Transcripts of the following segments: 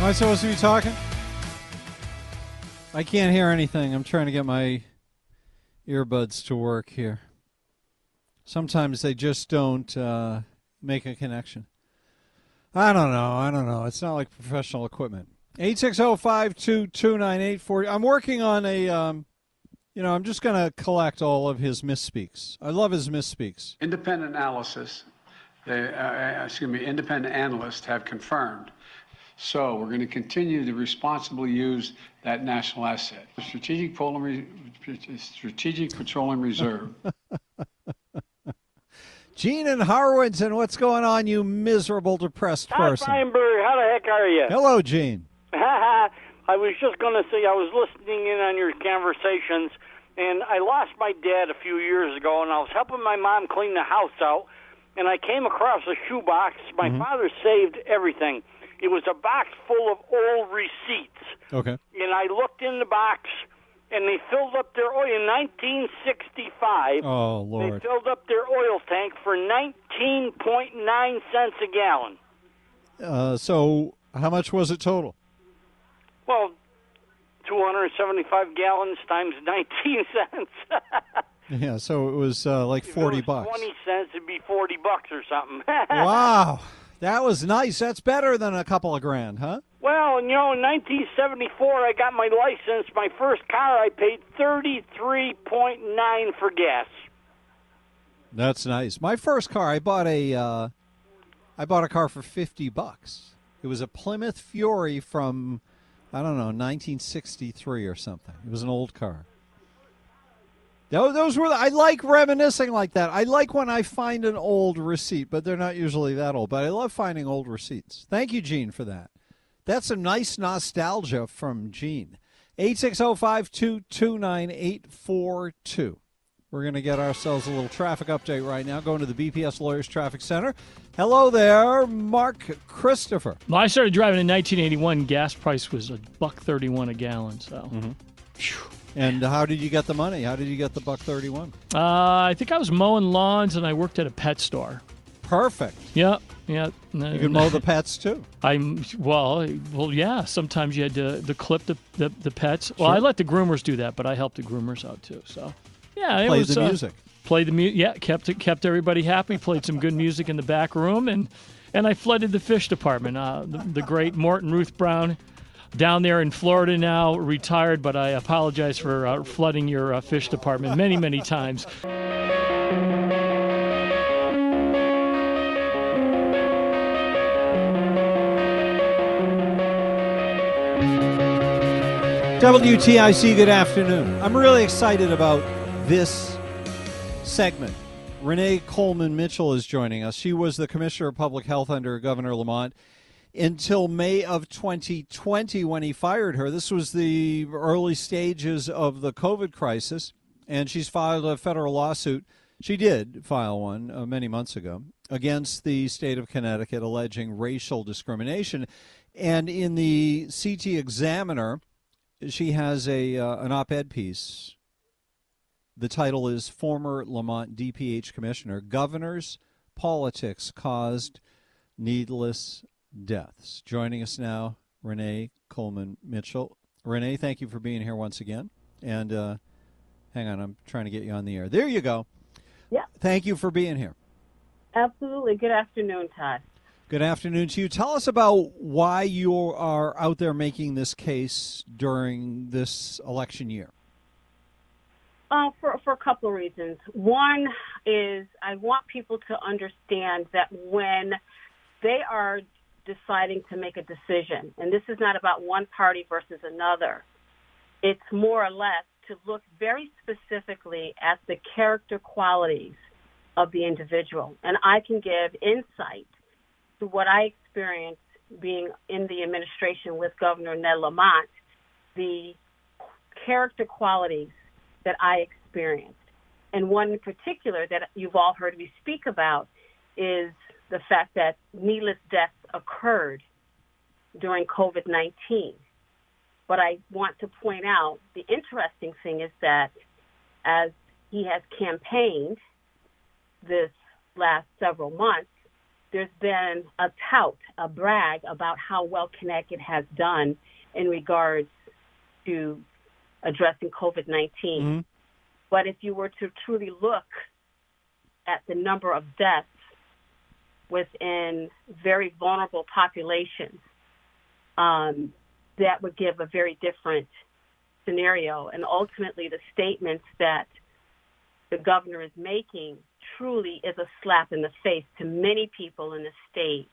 Am I supposed to be talking? I can't hear anything. I'm trying to get my earbuds to work here. Sometimes they just don't uh, make a connection. I don't know. I don't know. It's not like professional equipment. 860-522-9840. I'm working on a, um, you know, I'm just going to collect all of his misspeaks. I love his misspeaks. Independent analysis, they, uh, excuse me, independent analysts have confirmed. So we're going to continue to responsibly use that national asset, the strategic petroleum, strategic petroleum reserve. Gene and Harwinton, what's going on, you miserable, depressed Hi, person? Feinberg. How the heck are you? Hello, Gene. I was just going to say I was listening in on your conversations, and I lost my dad a few years ago, and I was helping my mom clean the house out, and I came across a shoebox. My mm-hmm. father saved everything. It was a box full of old receipts, Okay. and I looked in the box, and they filled up their oil in 1965. Oh, Lord! They filled up their oil tank for 19.9 cents a gallon. Uh, so, how much was it total? Well, 275 gallons times 19 cents. Yeah, so it was uh, like 40 bucks. 20 cents would be 40 bucks or something. Wow. That was nice. That's better than a couple of grand, huh? Well, you know, in 1974, I got my license. My first car, I paid 33.9 for gas. That's nice. My first car, I bought a uh, I bought a car for 50 bucks. It was a Plymouth Fury from I don't know, 1963 or something. It was an old car. Those, those were the, I like reminiscing like that. I like when I find an old receipt, but they're not usually that old. But I love finding old receipts. Thank you, Gene, for that. That's some nice nostalgia from Gene. 860-522-9842. We're going to get ourselves a little traffic update right now. Going to the BPS Lawyers Traffic Center. Hello there, Mark Christopher. Well, I started driving in 1981. Gas price was a buck thirty-one a gallon. So, mm-hmm. And how did you get the money? How did you get the buck 31? uh, I think I was mowing lawns and I worked at a pet store. Perfect. Yeah, yeah. You could mow the pets too. I'm well, well, yeah. Sometimes you had to, to clip the, the, the pets. Well, Sure. I let the groomers do that, but I helped the groomers out too. So, yeah, it Play was the uh, music. played the music. Yeah, kept it kept everybody happy. Played some good music in the back room, and and I flooded the fish department. Uh, the, the great Morton Ruth Brown, down there in Florida now, retired. But I apologize for uh, flooding your uh, fish department many many times. WTIC, good afternoon. I'm really excited about this segment. Renee Coleman Mitchell is joining us. She was the Commissioner of Public Health under Governor Lamont until May of 2020 when he fired her. This was the early stages of the COVID crisis, and she's filed a federal lawsuit. She did file one uh, many months ago against the state of Connecticut alleging racial discrimination. And in the CT Examiner, she has a uh, an op-ed piece. The title is "Former Lamont DPH Commissioner: Governors politics caused needless deaths. Joining us now, Renee Coleman Mitchell. Renee, thank you for being here once again. And uh, hang on, I'm trying to get you on the air. There you go. Yeah. Thank you for being here. Absolutely. Good afternoon, Todd. Good afternoon to you. Tell us about why you are out there making this case during this election year. Uh, for, for a couple of reasons. One is I want people to understand that when they are deciding to make a decision, and this is not about one party versus another, it's more or less to look very specifically at the character qualities of the individual. And I can give insight to what I experienced being in the administration with Governor Ned Lamont, the character qualities that I experienced. And one in particular that you've all heard me speak about is the fact that needless deaths occurred during COVID 19. But I want to point out the interesting thing is that as he has campaigned this last several months, there's been a tout, a brag about how well Connecticut has done in regards to addressing COVID 19. Mm-hmm. But if you were to truly look at the number of deaths within very vulnerable populations, um, that would give a very different scenario. And ultimately, the statements that the governor is making truly is a slap in the face to many people in the state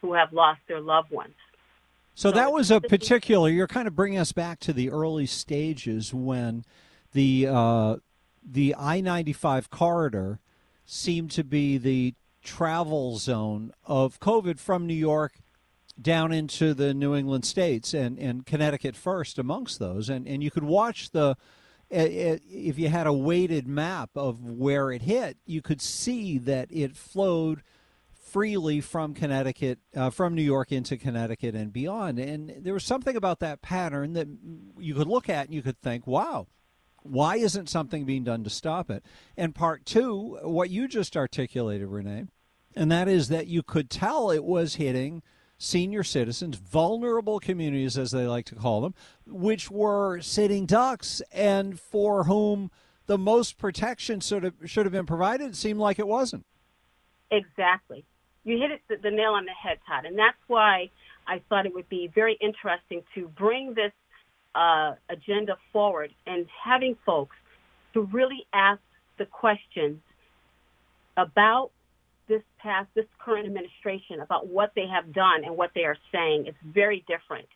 who have lost their loved ones. So, that was a particular. You're kind of bringing us back to the early stages when the uh, the I-95 corridor seemed to be the travel zone of COVID from New York down into the New England states and, and Connecticut first amongst those. And, and you could watch the, if you had a weighted map of where it hit, you could see that it flowed freely from Connecticut, uh, from New York into Connecticut and beyond. And there was something about that pattern that you could look at and you could think, wow, why isn't something being done to stop it? And part two, what you just articulated, Renee, and that is that you could tell it was hitting senior citizens, vulnerable communities, as they like to call them, which were sitting ducks and for whom the most protection should have, should have been provided. It seemed like it wasn't. Exactly. You hit it the nail on the head, Todd. And that's why I thought it would be very interesting to bring this uh, agenda forward and having folks to really ask the questions about this past, this current administration, about what they have done and what they are saying. It's very different.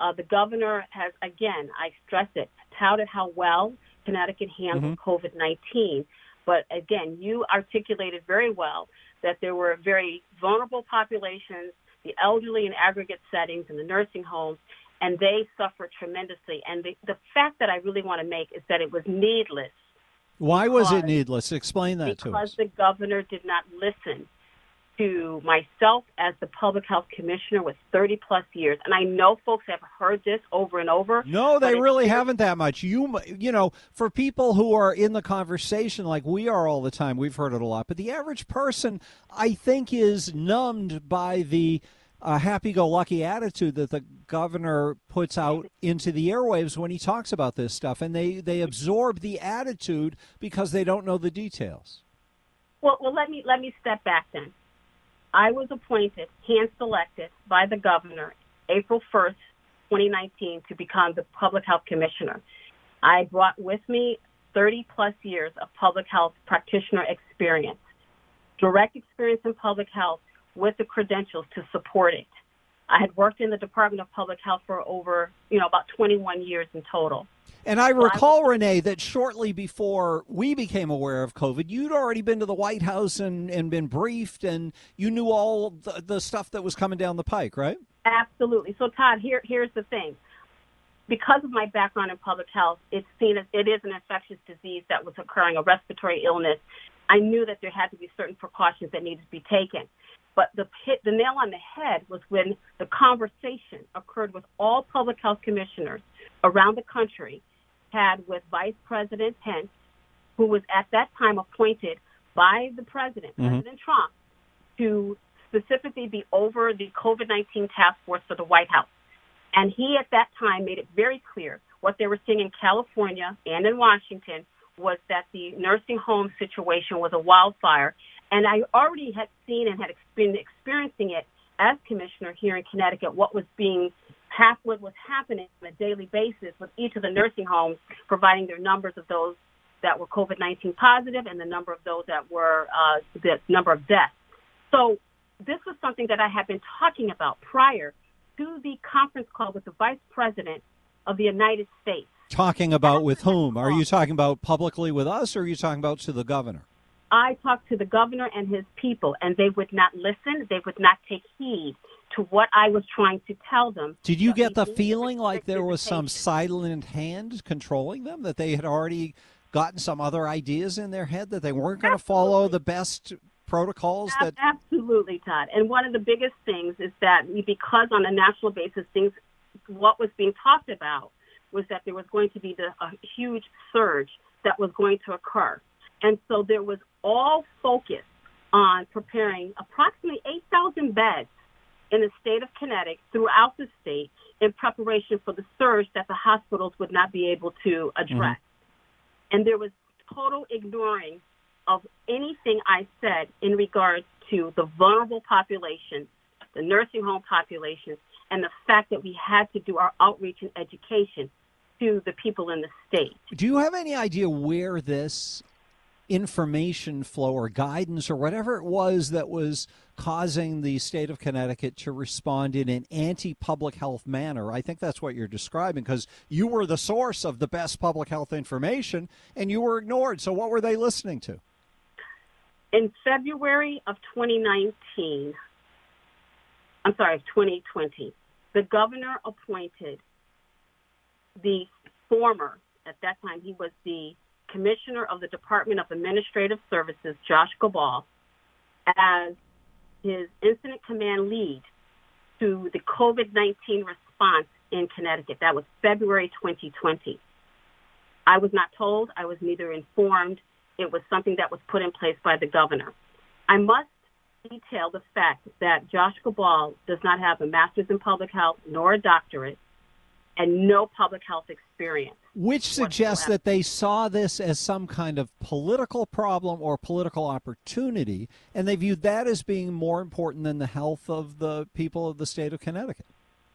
Uh, the governor has, again, I stress it, touted how well Connecticut handled Mm-hmm. COVID 19. But again, you articulated very well that there were very vulnerable populations, the elderly in aggregate settings, and the nursing homes, and they suffered tremendously. And the, the fact that I really want to make is that it was needless Why was it needless? Explain that to me. because the governor did not listen to myself as the public health commissioner with 30 plus years. And I know folks have heard this over and over. No, they really haven't that much. You, you know, for people who are in the conversation like we are all the time, we've heard it a lot. But the average person, I think, is numbed by the uh, happy-go-lucky attitude that the governor puts out into the airwaves when he talks about this stuff, and they they absorb the attitude because they don't know the details. Well, well, let me let me step back then. I was appointed, hand selected by the governor, April 1st, 2019, to become the public health commissioner. I brought with me 30 plus years of public health practitioner experience, direct experience in public health with the credentials to support it. I had worked in the Department of Public Health for over, you know, about 21 years in total. And I recall, Renee, that shortly before we became aware of COVID, you'd already been to the White House and, and been briefed, and you knew all the, the stuff that was coming down the pike, right? Absolutely. So, Todd, here here's the thing. Because of my background in public health, it's seen as it is an infectious disease that was occurring, a respiratory illness. I knew that there had to be certain precautions that needed to be taken. But the hit the nail on the head was when the conversation occurred with all public health commissioners around the country had with Vice President Pence, who was at that time appointed by the president, Mhm. President Trump, to specifically be over the COVID 19 task force for the White House. And he at that time made it very clear what they were seeing in California and in Washington was that the nursing home situation was a wildfire. And I already had seen and had been experiencing it as commissioner here in Connecticut, what was being what was happening on a daily basis with each of the nursing homes providing their numbers of those that were COVID-19 positive and the number of those that were uh, the number of deaths. So this was something that I had been talking about prior to the conference call with the Vice President of the United States. Talking about with whom? Are you talking about publicly with us or are you talking about to the governor? I talked to the governor and his people, and they would not listen. They would not take heed to what I was trying to tell them. Did you get the feeling like there was some silent hand controlling them, that they had already gotten some other ideas in their head, that they weren't going to follow the best protocols that absolutely todd and one of the biggest things is that because on a national basis things what was being talked about was that there was going to be the, a huge surge that was going to occur and so there was all focus on preparing approximately 8,000 beds in the state of Connecticut throughout the state in preparation for the surge that the hospitals would not be able to address. Mm-hmm. And there was total ignoring of anything I said in regards to the vulnerable population, the nursing home population, and the fact that we had to do our outreach and education to the people in the state. Do you have any idea where this information flow or guidance or whatever it was that was causing the state of Connecticut to respond in an anti public health manner. I think that's what you're describing because you were the source of the best public health information and you were ignored. So, what were they listening to? In February of 2019, I'm sorry, 2020, the governor appointed the former, at that time, he was the Commissioner of the Department of Administrative Services, Josh Geballe, as his incident command lead to the COVID 19 response in Connecticut. That was February 2020. I was not told, I was neither informed. It was something that was put in place by the governor. I must detail the fact that Josh Geballe does not have a master's in public health nor a doctorate and no public health experience. Which suggests that they saw this as some kind of political problem or political opportunity, and they viewed that as being more important than the health of the people of the state of Connecticut.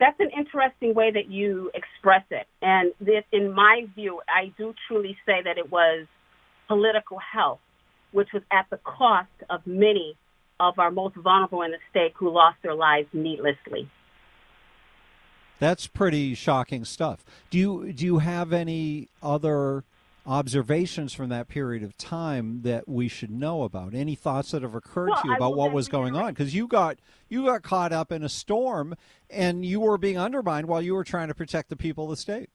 That's an interesting way that you express it. And this, in my view, I do truly say that it was political health, which was at the cost of many of our most vulnerable in the state who lost their lives needlessly. That's pretty shocking stuff. Do you do you have any other observations from that period of time that we should know about? Any thoughts that have occurred well, to you about what was going on? Because you got you got caught up in a storm and you were being undermined while you were trying to protect the people of the state.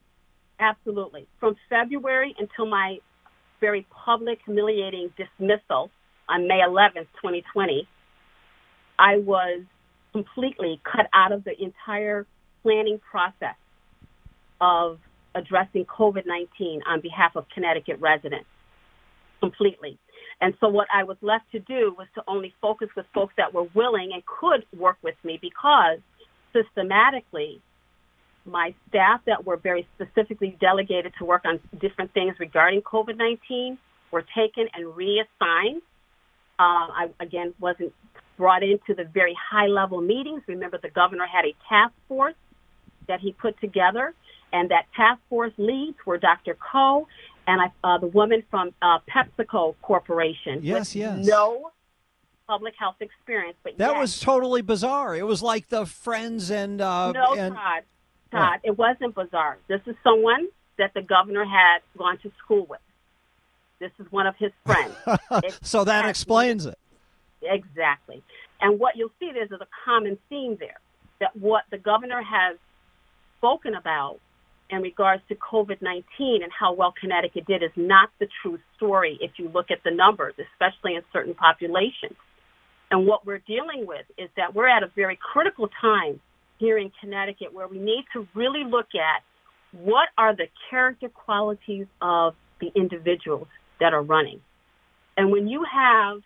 Absolutely. From February until my very public, humiliating dismissal on May 11th, 2020, I was completely cut out of the entire planning process of addressing COVID 19 on behalf of Connecticut residents completely. And so what I was left to do was to only focus with folks that were willing and could work with me because systematically my staff that were very specifically delegated to work on different things regarding COVID 19 were taken and reassigned. Uh, I, again, wasn't brought into the very high level meetings. Remember, the governor had a task force that he put together, and that task force leads were Dr. Ko and I, uh, the woman from uh, PepsiCo Corporation. Yes, yes. No public health experience, but that yet, was totally bizarre. It was like the friends and uh, no, and, Todd, Todd, it wasn't bizarre. This is someone that the governor had gone to school with. This is one of his friends. so that explains it. Exactly. And what you'll see there's a common theme there that what the governor has spoken about in regards to COVID 19 and how well Connecticut did is not the true story if you look at the numbers, especially in certain populations. And what we're dealing with is that we're at a very critical time here in Connecticut where we need to really look at what are the character qualities of the individuals that are running. And when you have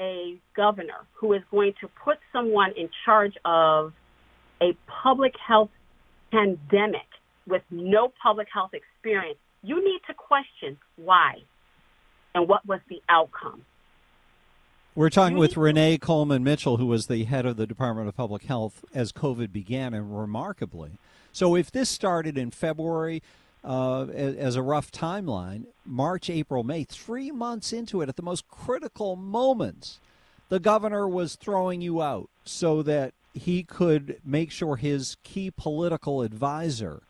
a governor who is going to put someone in charge of a public health pandemic with no public health experience, you need to question why and what was the outcome. We're talking with Renee Coleman Mitchell, who was the head of the Department of Public Health as COVID began, and remarkably. So, if this started in February uh, as a rough timeline, March, April, May, three months into it, at the most critical moments, the governor was throwing you out so that he could make sure his key political advisor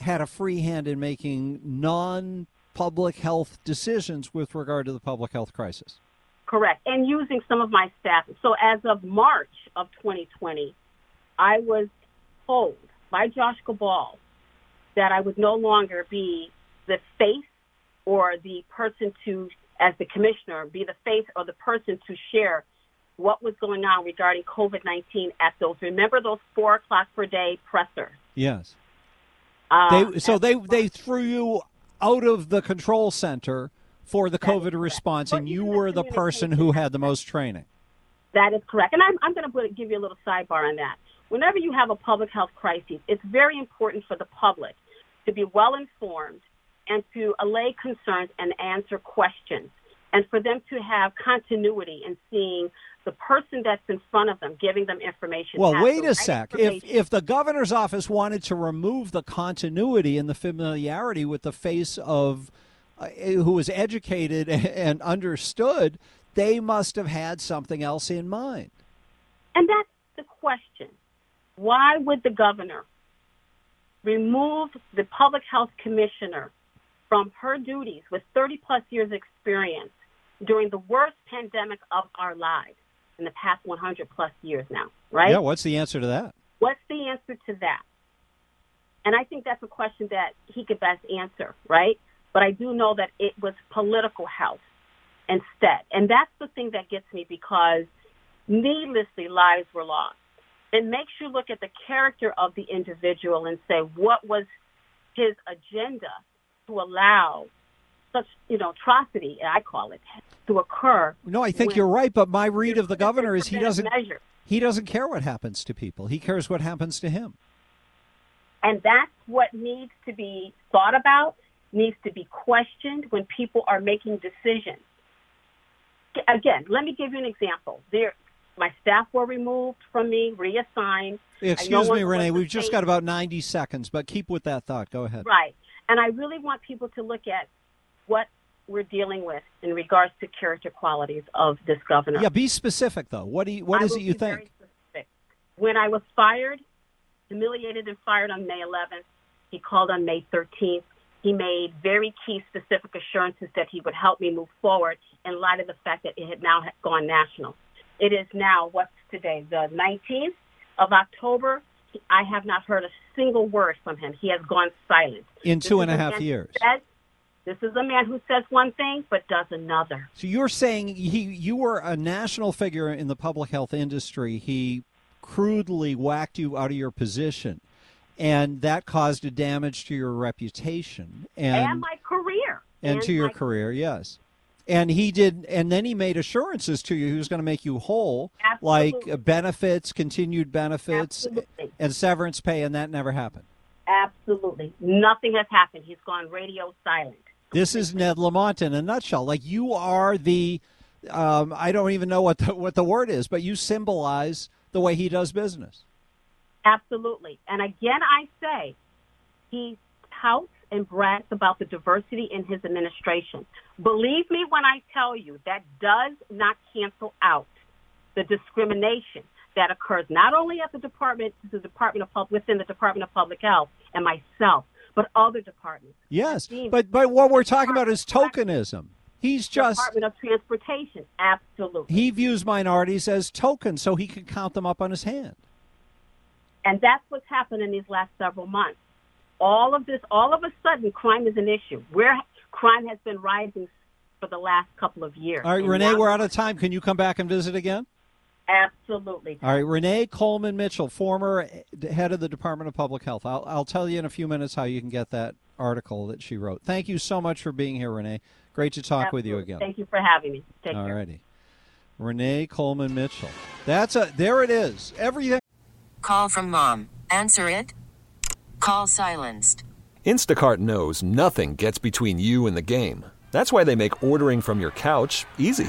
had a free hand in making non public health decisions with regard to the public health crisis. Correct. And using some of my staff. So as of March of 2020, I was told by Josh Geballe that I would no longer be the face or the person to, as the commissioner, be the face or the person to share what was going on regarding COVID 19 at those, remember those four o'clock per day pressers? Yes. Um, they, so they, they threw you out of the control center for the COVID response, and you were the person who had the most training. That is correct. And I'm, I'm going to give you a little sidebar on that. Whenever you have a public health crisis, it's very important for the public to be well informed and to allay concerns and answer questions, and for them to have continuity in seeing the person that's in front of them giving them information. Well, wait a sec. If if the governor's office wanted to remove the continuity and the familiarity with the face of uh, who was educated and understood, they must have had something else in mind. And that's the question. Why would the governor remove the public health commissioner from her duties with 30 plus years experience during the worst pandemic of our lives in the past 100 plus years now, right? Yeah, what's the answer to that? What's the answer to that? And I think that's a question that he could best answer, right? But I do know that it was political health instead. And that's the thing that gets me because needlessly lives were lost. It makes you look at the character of the individual and say, what was his agenda to allow such, you know, atrocity, I call it, to occur? No, I think you're right, but my read of the governor is he doesn't measure. he doesn't care what happens to people. He cares what happens to him. And that's what needs to be thought about, needs to be questioned when people are making decisions. Again, let me give you an example. There, my staff were removed from me, reassigned. Excuse me, Renee. We've just got about 90 seconds, but keep with that thought. Go ahead. Right. And I really want people to look at what we're dealing with in regards to character qualities of this governor. Yeah, be specific though. What do you, what I is it you think? When I was fired, humiliated and fired on May 11th, he called on May 13th. He made very key specific assurances that he would help me move forward in light of the fact that it had now gone national. It is now, what's today, the 19th of October. I have not heard a single word from him. He has gone silent. In two and a half years. says- this is a man who says one thing but does another. So you're saying he you were a national figure in the public health industry. He crudely whacked you out of your position, and that caused a damage to your reputation and And, my career. and to your career. Yes. And he did, and then he made assurances to you he was going to make you whole, like Absolutely. uh, benefits, continued benefits, Absolutely. and severance pay, and that never happened. Absolutely. Nothing has happened. He's gone radio silent. This is Ned Lamont in a nutshell. Like you are the, um, I don't even know what the, what the word is, but you symbolize the way he does business. Absolutely. And again, I say he touts and brags about the diversity in his administration. Believe me when I tell you that does not cancel out the discrimination that occurs not only at the department, the Department of Public, within the Department of Public Health and myself, but other departments. Yes, but but what we're talking about is tokenism. He's just Department of Transportation, absolutely. he views minorities as tokens, so he can count them up on his hand. And that's what's happened in these last several months. All of this, all of a sudden, crime is an issue. Where crime has been rising for the last couple of years. All right, And Renee, now- we're out of time. Can you come back and visit again? Absolutely. All right, Renee Coleman Mitchell, former eh, head of the Department of Public Health. I'll, I'll tell you in a few minutes how you can get that article that she wrote. Thank you so much for being here, Renee. Great to talk with you again. Thank you for having me. Take All righty. Renee Coleman Mitchell. That's a there it is. Everything. Call from mom. Answer it. Call silenced. Instacart knows nothing gets between you and the game. That's why they make ordering from your couch easy.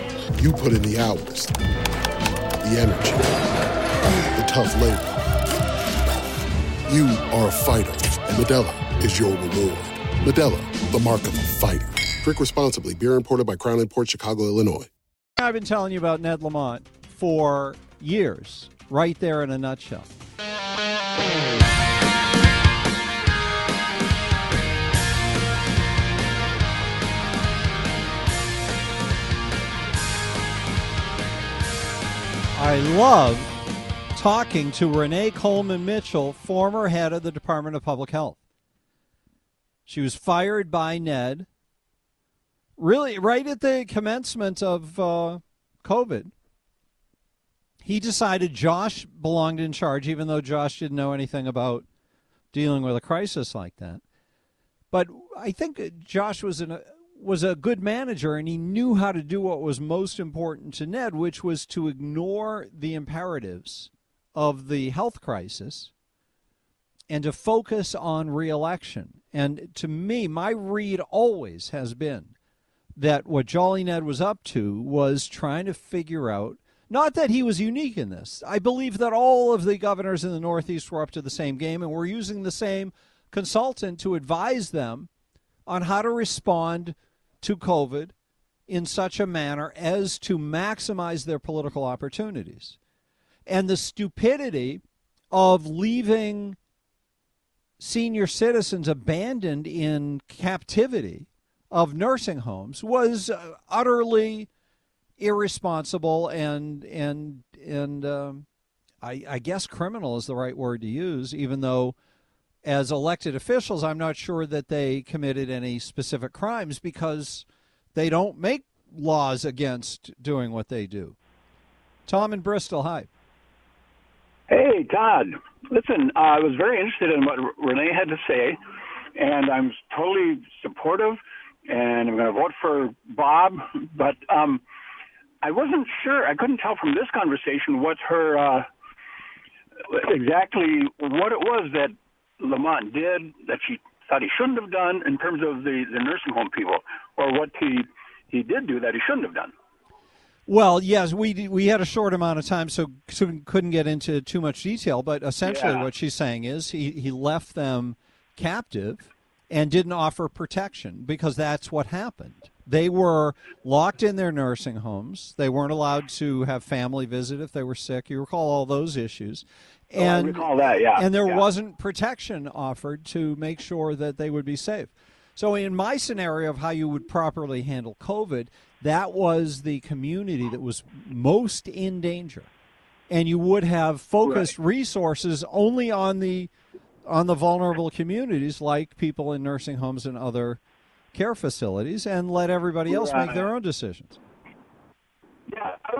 You put in the hours, the energy, the tough labor. You are a fighter, and Modelo is your reward. Modelo, the mark of a fighter. Drink responsibly. Beer imported by Crown Port Chicago, Illinois. I've been telling you about Ned Lamont for years, right there in a nutshell. I love talking to Renee Coleman Mitchell, former head of the Department of Public Health. She was fired by Ned really right at the commencement of uh, COVID. He decided Josh belonged in charge, even though Josh didn't know anything about dealing with a crisis like that. But I think Josh was an, was a good manager, and he knew how to do what was most important to Ned, which was to ignore the imperatives of the health crisis and to focus on reelection. And to me, my read always has been that what Jolly Ned was up to was trying to figure out not that he was unique in this. I believe that all of the governors in the Northeast were up to the same game and were using the same consultant to advise them on how to respond to COVID in such a manner as to maximize their political opportunities. And the stupidity of leaving senior citizens abandoned in captivity of nursing homes was uh, utterly irresponsible and and and um, I, I guess criminal is the right word to use, even though as elected officials, I'm not sure that they committed any specific crimes because they don't make laws against doing what they do. Tom in Bristol, hi. Hey, Todd. Listen, uh, I was very interested in what Renee had to say, and I'm totally supportive and I'm going to vote for Bob. But um, I wasn't sure. I couldn't tell from this conversation what her uh, exactly what it was that Lamont did that she thought he shouldn't have done in terms of the, the nursing home people, or what he he did do that he shouldn't have done. Well, yes, we we had a short amount of time, so, so couldn't get into too much detail. But essentially, Yeah. what she's saying is he he left them captive and didn't offer protection because that's what happened. They were locked in their nursing homes. They weren't allowed to have family visit if they were sick. You recall all those issues. Oh, And recall that, yeah, And there yeah. wasn't protection offered to make sure that they would be safe. So in my scenario of how you would properly handle COVID, that was the community that was most in danger. And you would have focused resources only on the on the vulnerable communities like people in nursing homes and other care facilities and let everybody else make their own decisions.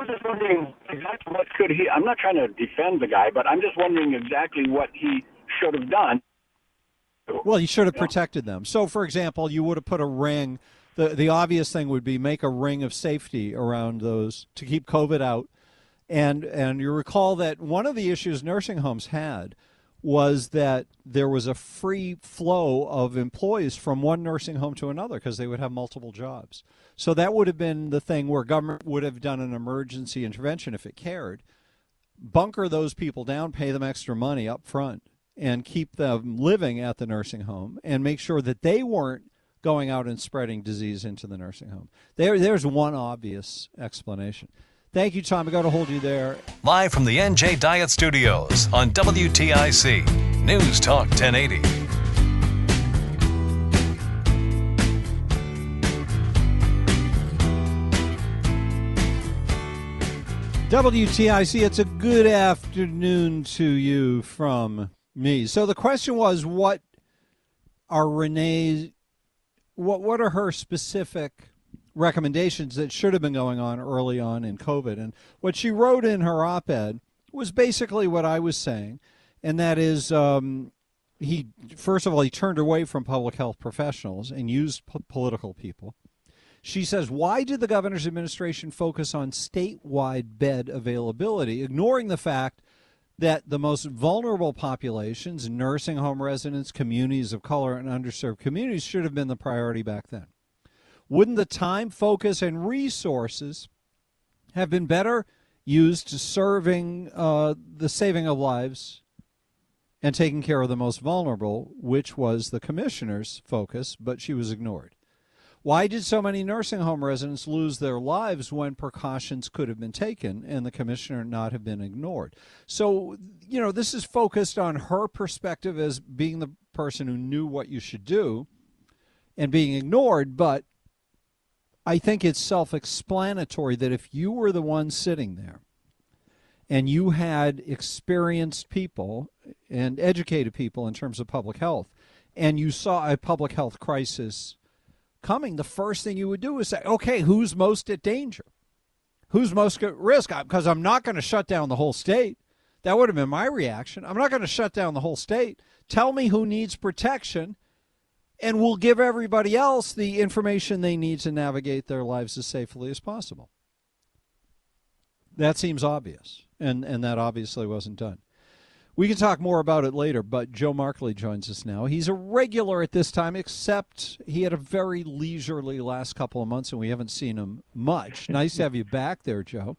Was just wondering exactly what could he. I'm not trying to defend the guy, but I'm just wondering exactly what he should have done. Well, you should have protected them. So, for example, you would have put a ring. The the obvious thing would be make a ring of safety around those to keep COVID out. And and you recall that one of the issues nursing homes had was that there was a free flow of employees from one nursing home to another because they would have multiple jobs. So that would have been the thing where government would have done an emergency intervention if it cared. Bunker those people down, pay them extra money up front, and keep them living at the nursing home and make sure that they weren't going out and spreading disease into the nursing home. There, there's one obvious explanation. Thank you, Tom. I got to hold you there. Live from the NJ Diet Studios on WTIC News Talk 1080. WTIC, it's a good afternoon to you from me. So the question was what are Renee's what what are her specific recommendations that should have been going on early on in COVID? And what she wrote in her op-ed was basically what I was saying, and that is um, he first of all he turned away from public health professionals and used political people. She says, Why did the governor's administration focus on statewide bed availability, ignoring the fact that the most vulnerable populations, nursing home residents, communities of color, and underserved communities, should have been the priority back then? Wouldn't the time, focus, and resources have been better used to serving uh, the saving of lives and taking care of the most vulnerable, which was the commissioner's focus, but she was ignored? Why did so many nursing home residents lose their lives when precautions could have been taken and the commissioner not have been ignored? So, you know, this is focused on her perspective as being the person who knew what you should do and being ignored, but I think it's self explanatory that if you were the one sitting there and you had experienced people and educated people in terms of public health, and you saw a public health crisis coming, the first thing you would do is say, okay, who's most at danger? Who's most at risk? Because I'm not going to shut down the whole state. That would have been my reaction. I'm not going to shut down the whole state. Tell me who needs protection, and we'll give everybody else the information they need to navigate their lives as safely as possible. That seems obvious, and, and that obviously wasn't done. We can talk more about it later, but Joe Markley joins us now. He's a regular at this time, except he had a very leisurely last couple of months, and we haven't seen him much. nice to have you back there, Joe.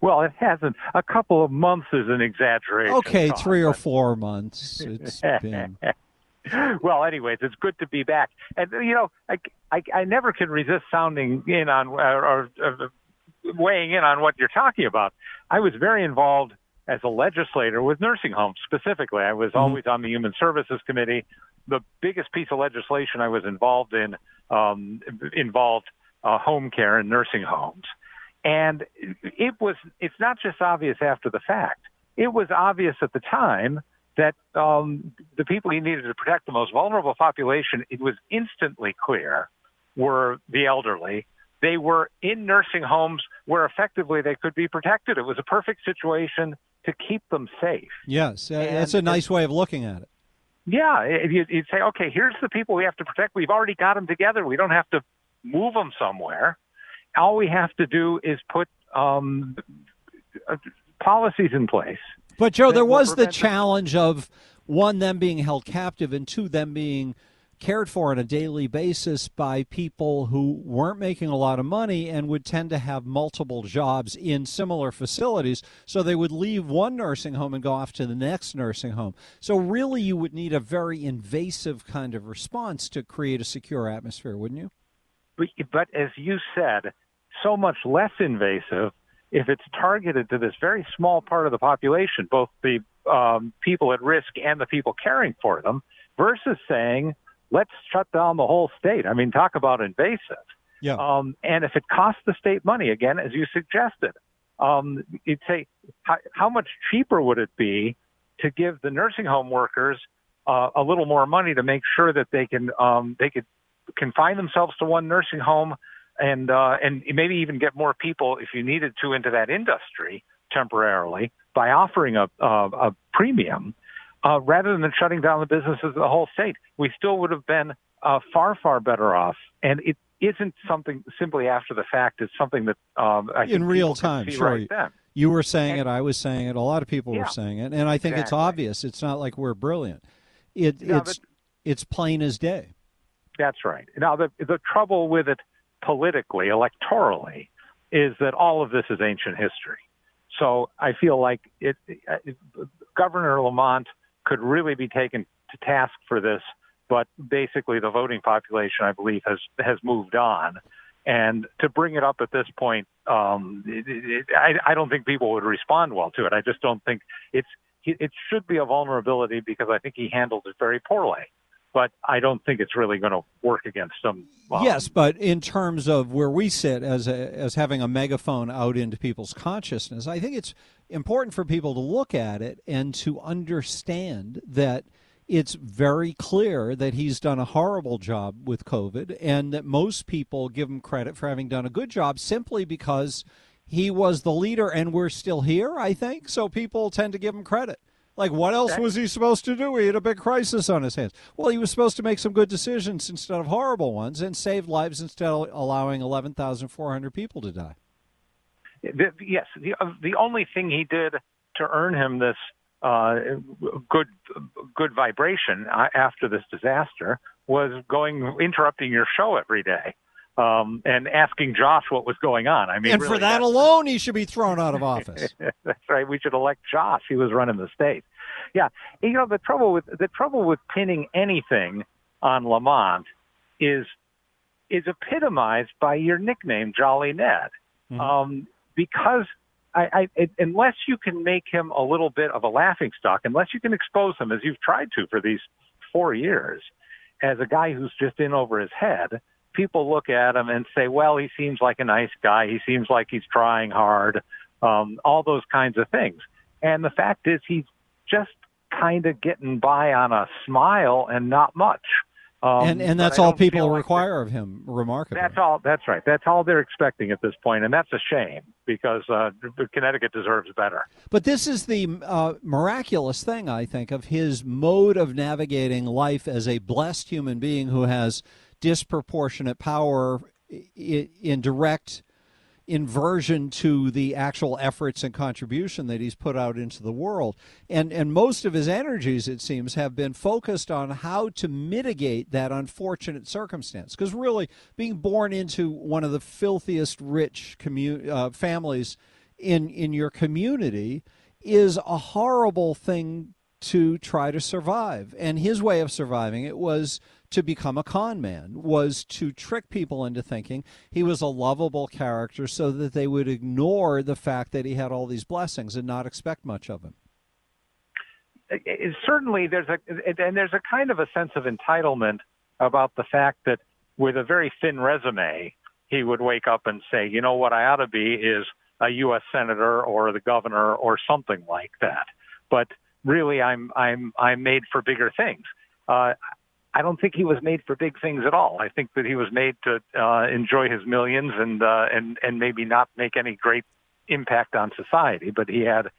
Well, it hasn't. A couple of months is an exaggeration. Okay, three or four months. It's been. well, anyways, it's good to be back. And you know, I, I, I never can resist sounding in on or, or, weighing in on what you're talking about. I was very involved as a legislator with nursing homes specifically. I was always on the Human Services Committee. The biggest piece of legislation I was involved in um, involved uh, home care and nursing homes. And it was, it's not just obvious after the fact. It was obvious at the time that um, the people he needed to protect the most vulnerable population, it was instantly clear, were the elderly. They were in nursing homes where effectively they could be protected. It was a perfect situation to keep them safe. Yes, uh, that's a nice way of looking at it. Yeah, you'd say, okay, here's the people we have to protect. We've already got them together. We don't have to move them somewhere. All we have to do is put um, uh, policies in place. But Joe, there was the challenge of one them being held captive and two them being cared for on a daily basis by people who weren't making a lot of money and would tend to have multiple jobs in similar facilities. So they would leave one nursing home and go off to the next nursing home. So really you would need a very invasive kind of response to create a secure atmosphere wouldn't you? But, but as you said, so much less invasive if it's targeted to this very small part of the population, both the um, people at risk and the people caring for them, versus saying, let's shut down the whole state. I mean, talk about invasive. Yeah. Um, and if it costs the state money, again, as you suggested, um, you'd say, how, how much cheaper would it be to give the nursing home workers uh, a little more money to make sure that they can um, they could confine themselves to one nursing home and uh, and maybe even get more people if you needed to into that industry temporarily by offering a a, a premium uh, rather than shutting down the businesses of the whole state. We still would have been uh, far far better off, and it isn't something simply after the fact. It's something that um, I think in real time sure right then. You were saying it. I was saying it. A lot of people Yeah. were saying it, and I think it's obvious. It's not like we're brilliant. It, No, it's it's plain as day. That's right. Now, the the trouble with it politically, electorally, is that all of this is ancient history. So I feel like it, it, Governor Lamont could really be taken to task for this, but basically the voting population, I believe, has has moved on. And to bring it up at this point, um, it, it, I, I don't think people would respond well to it. I just don't think it's it should be a vulnerability because I think he handled it very poorly. But I don't think it's really going to work against them. Um, yes, but in terms of where we sit as a, as having a megaphone out into people's consciousness, I think it's important for people to look at it and to understand that it's very clear that he's done a horrible job with COVID, and that most people give him credit for having done a good job simply because he was the leader, and we're still here. I think so. People tend to give him credit. Like, what else was he supposed to do? He had a big crisis on his hands. Well, he was supposed to make some good decisions instead of horrible ones and save lives instead of allowing 11,400 people to die. The, yes, the uh, the only thing he did to earn him this uh, good good vibration uh, after this disaster was going interrupting your show every day um, and asking Josh what was going on. I mean, and really, for that alone, he should be thrown out of office. That's right. We should elect Josh. He was running the state. Yeah, you know the trouble with the trouble with pinning anything on Lamont is is epitomized by your nickname, Jolly Ned, um, because I, I it, unless you can make him a little bit of a laughing stock, unless you can expose him as you've tried to for these four years, as a guy who's just in over his head, people look at him and say, well, he seems like a nice guy. He seems like he's trying hard, um, all those kinds of things. And the fact is, he's just kind of getting by on a smile and not much. Um, and and that's all people like require of him, remarkably. That's all. That's right. That's all they're expecting at this point, and that's a shame because uh, Connecticut deserves better. But this is the uh, miraculous thing, I think, of his mode of navigating life as a blessed human being who has disproportionate power in, direct inversion to the actual efforts and contribution that he's put out into the world. And and most of his energies, it seems, have been focused on how to mitigate that unfortunate circumstance. Because really, being born into one of the filthiest rich commu- uh, families in in your community is a horrible thing to try to survive. And his way of surviving it was to become a con man, was to trick people into thinking he was a lovable character so that they would ignore the fact that he had all these blessings and not expect much of him. It- it- certainly, there's a and there's a kind of a sense of entitlement about the fact that with a very thin resume, he would wake up and say, you know what, I ought to be is a U.S. senator or the governor or something like that. But really, I'm I'm I'm made for bigger things. Uh, I don't think he was made for big things at all. I think that he was made to uh, enjoy his millions and uh, and and maybe not make any great impact on society. But he had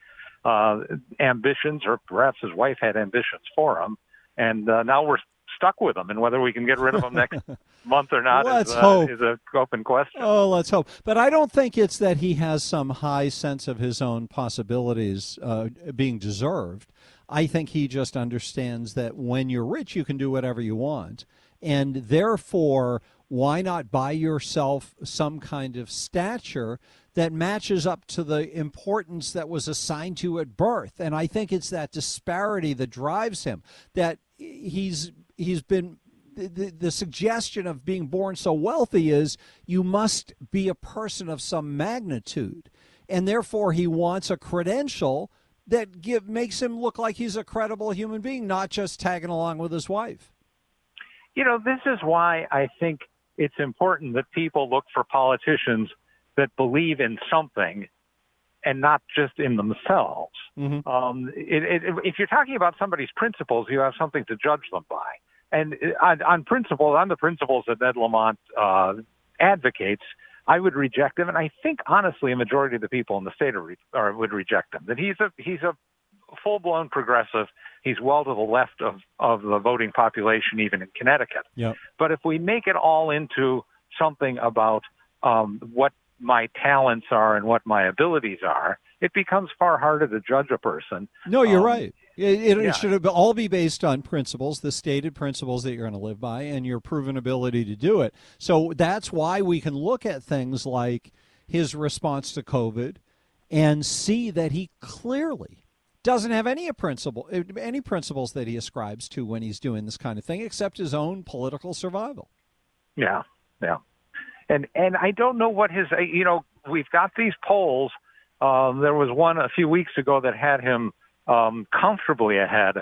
uh, ambitions, or perhaps his wife had ambitions for him, and uh, now we're stuck with them, And whether we can get rid of them next month or not Let's is, uh, hope. is a open question. Oh, let's hope. But I don't think it's that he has some high sense of his own possibilities uh, being deserved. I think he just understands that when you're rich, you can do whatever you want. And therefore, why not buy yourself some kind of stature that matches up to the importance that was assigned to you at birth? And I think it's that disparity that drives him, that he's he's been the, the, suggestion of being born so wealthy is you must be a person of some magnitude and therefore he wants a credential that give makes him look like he's a credible human being not just tagging along with his wife you know, this is why I think it's important that people look for politicians that believe in something and not just in themselves. Um, it, it, if you're talking about somebody's principles, you have something to judge them by. And on, on principles, on the principles that Ned Lamont uh, advocates, I would reject him, and I think honestly, a majority of the people in the state are, re- are, would reject him. That he's a he's a full-blown progressive. He's well to the left of of the voting population, even in Connecticut. Yep. But if we make it all into something about um, what my talents are and what my abilities are, it becomes far harder to judge a person. No, you're Um, right. It, it, yeah. it should all be based on principles, the stated principles that you're going to live by, and your proven ability to do it. So that's why we can look at things like his response to COVID and see that he clearly doesn't have any principle, any principles that he ascribes to when he's doing this kind of thing, except his own political survival. Yeah, yeah, and and I don't know what his. You know, we've got these polls. Um, there was one a few weeks ago that had him um, comfortably ahead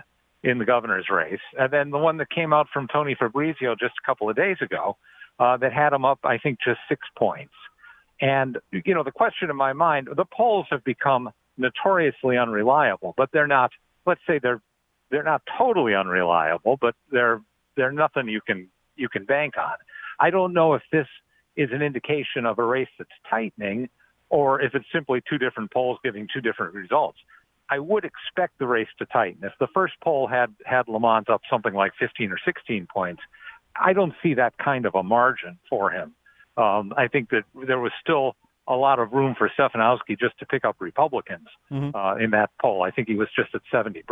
in the governor's race, and then the one that came out from Tony Fabrizio just a couple of days ago uh, that had him up, I think, just six points. And you know, the question in my mind, the polls have become notoriously unreliable, but they're not. Let's say they're they're not totally unreliable, but they're they're nothing you can you can bank on. I don't know if this is an indication of a race that's tightening, or if it's simply two different polls giving two different results. I would expect the race to tighten. If the first poll had had Lamont up something like 15 or 16 points, I don't see that kind of a margin for him. Um, I think that there was still a lot of room for Stefanowski just to pick up Republicans uh, in that poll. I think he was just at 70%.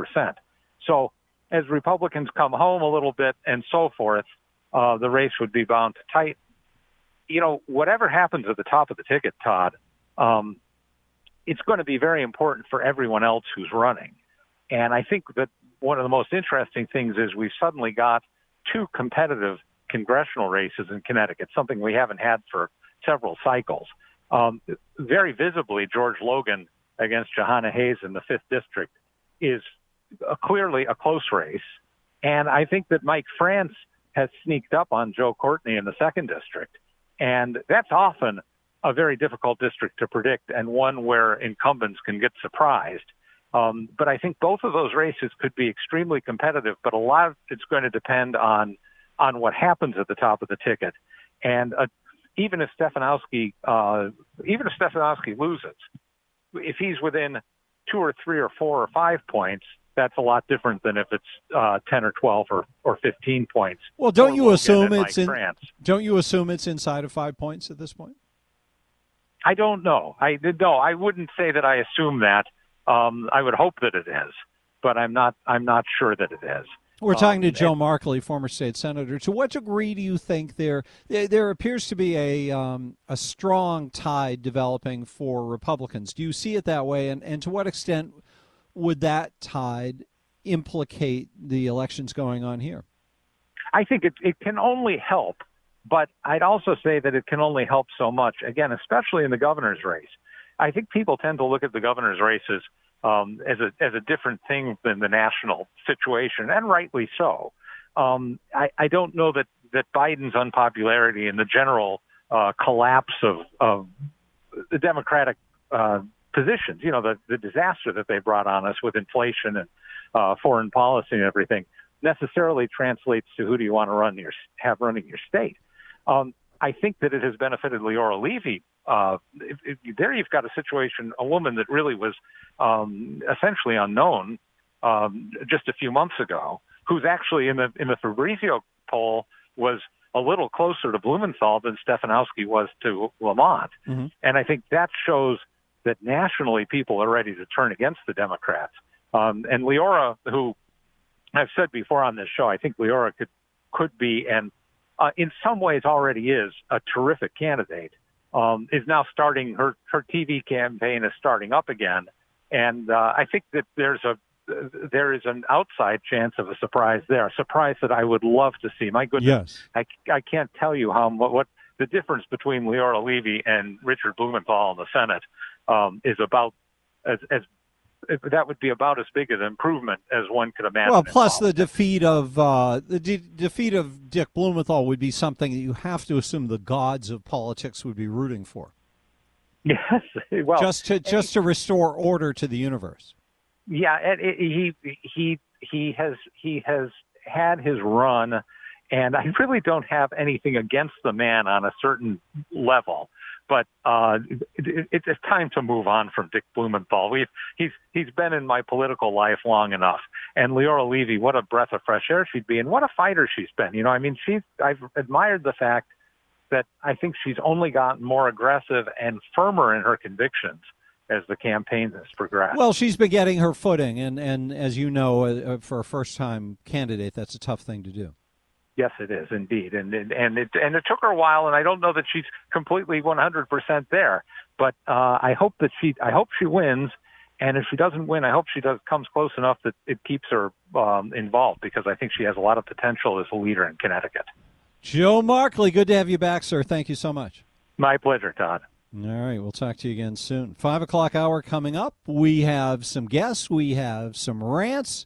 So as Republicans come home a little bit and so forth, uh, the race would be bound to tighten. You know, whatever happens at the top of the ticket, Todd, um, it's going to be very important for everyone else who's running. And I think that one of the most interesting things is we've suddenly got two competitive congressional races in Connecticut, something we haven't had for several cycles. Um, very visibly, George Logan against Jahana Hayes in the fifth district is a, clearly a close race. And I think that Mike France has sneaked up on Joe Courtney in the second district. And that's often a very difficult district to predict and one where incumbents can get surprised. Um, but I think both of those races could be extremely competitive, but a lot of it's going to depend on on what happens at the top of the ticket. And uh, even if Stefanowski, uh, even if Stefanowski loses, if he's within two or three or four or five points, that's a lot different than if it's uh, ten or twelve or, or fifteen points. Well, don't you Logan assume it's in? Don't you assume it's inside of five points at this point? I don't know. I no, I wouldn't say that I assume that. Um, I would hope that it is, but I'm not. I'm not sure that it is. We're talking to Um, Joe Markley, former state senator. To what degree do you think there there, there appears to be a um, a strong tide developing for Republicans? Do you see it that way? And and to what extent would that tide implicate the elections going on here? I think it, it can only help, but I'd also say that it can only help so much. Again, especially in the governor's race. I think people tend to look at the governor's races um, as a as a different thing than the national situation, and rightly so. Um, I, I don't know that that Biden's unpopularity and the general uh, collapse of of the Democratic uh, positions, you know, the the disaster that they brought on us with inflation and uh, foreign policy and everything, necessarily translates to who do you want to run your have running your state. Um, I think that it has benefited Leora Levy. Uh, if, if, there you've got a situation, a woman that really was um, essentially unknown um, just a few months ago, who's actually in the in the Fabrizio poll was a little closer to Blumenthal than Stefanowski was to Lamont. Mm-hmm. And I think that shows that nationally people are ready to turn against the Democrats. Um, and Leora, who I've said before on this show, I think Leora could could be and uh, in some ways already is a terrific candidate. Um, is now starting her her TV campaign is starting up again, and uh, I think that there's a there is an outside chance of a surprise there, a surprise that I would love to see. My goodness, Yes. I, I can't tell you how what, what the difference between Leora Levy and Richard Blumenthal in the Senate um, is about as as that would be about as big an improvement as one could imagine. Well, plus the defeat of uh, the de- defeat of Dick Blumenthal would be something that you have to assume the gods of politics would be rooting for, yes, well, just to just to restore order to the universe. yeah, and it, he he he has he has had his run, and I really don't have anything against the man on a certain level. But uh, it, it, it's time to move on from Dick Blumenthal. We've he's he's been in my political life long enough. And Leora Levy, what a breath of fresh air she'd be, and what a fighter she's been. You know, I mean, she's I've admired the fact that I think she's only gotten more aggressive and firmer in her convictions as the campaign has progressed. Well, she's been getting her footing, and, and as you know, uh, for a first time candidate, that's a tough thing to do. Yes, it is indeed, and and and it and it took her a while, and I don't know that she's completely 100% there, but uh, I hope that she I hope she wins, and if she doesn't win, I hope she does comes close enough that it keeps her um, involved because I think she has a lot of potential as a leader in Connecticut. Joe Markley, good to have you back, sir. Thank you so much. My pleasure, Todd. All right, we'll talk to you again soon. Five o'clock hour coming up. We have some guests. We have some rants.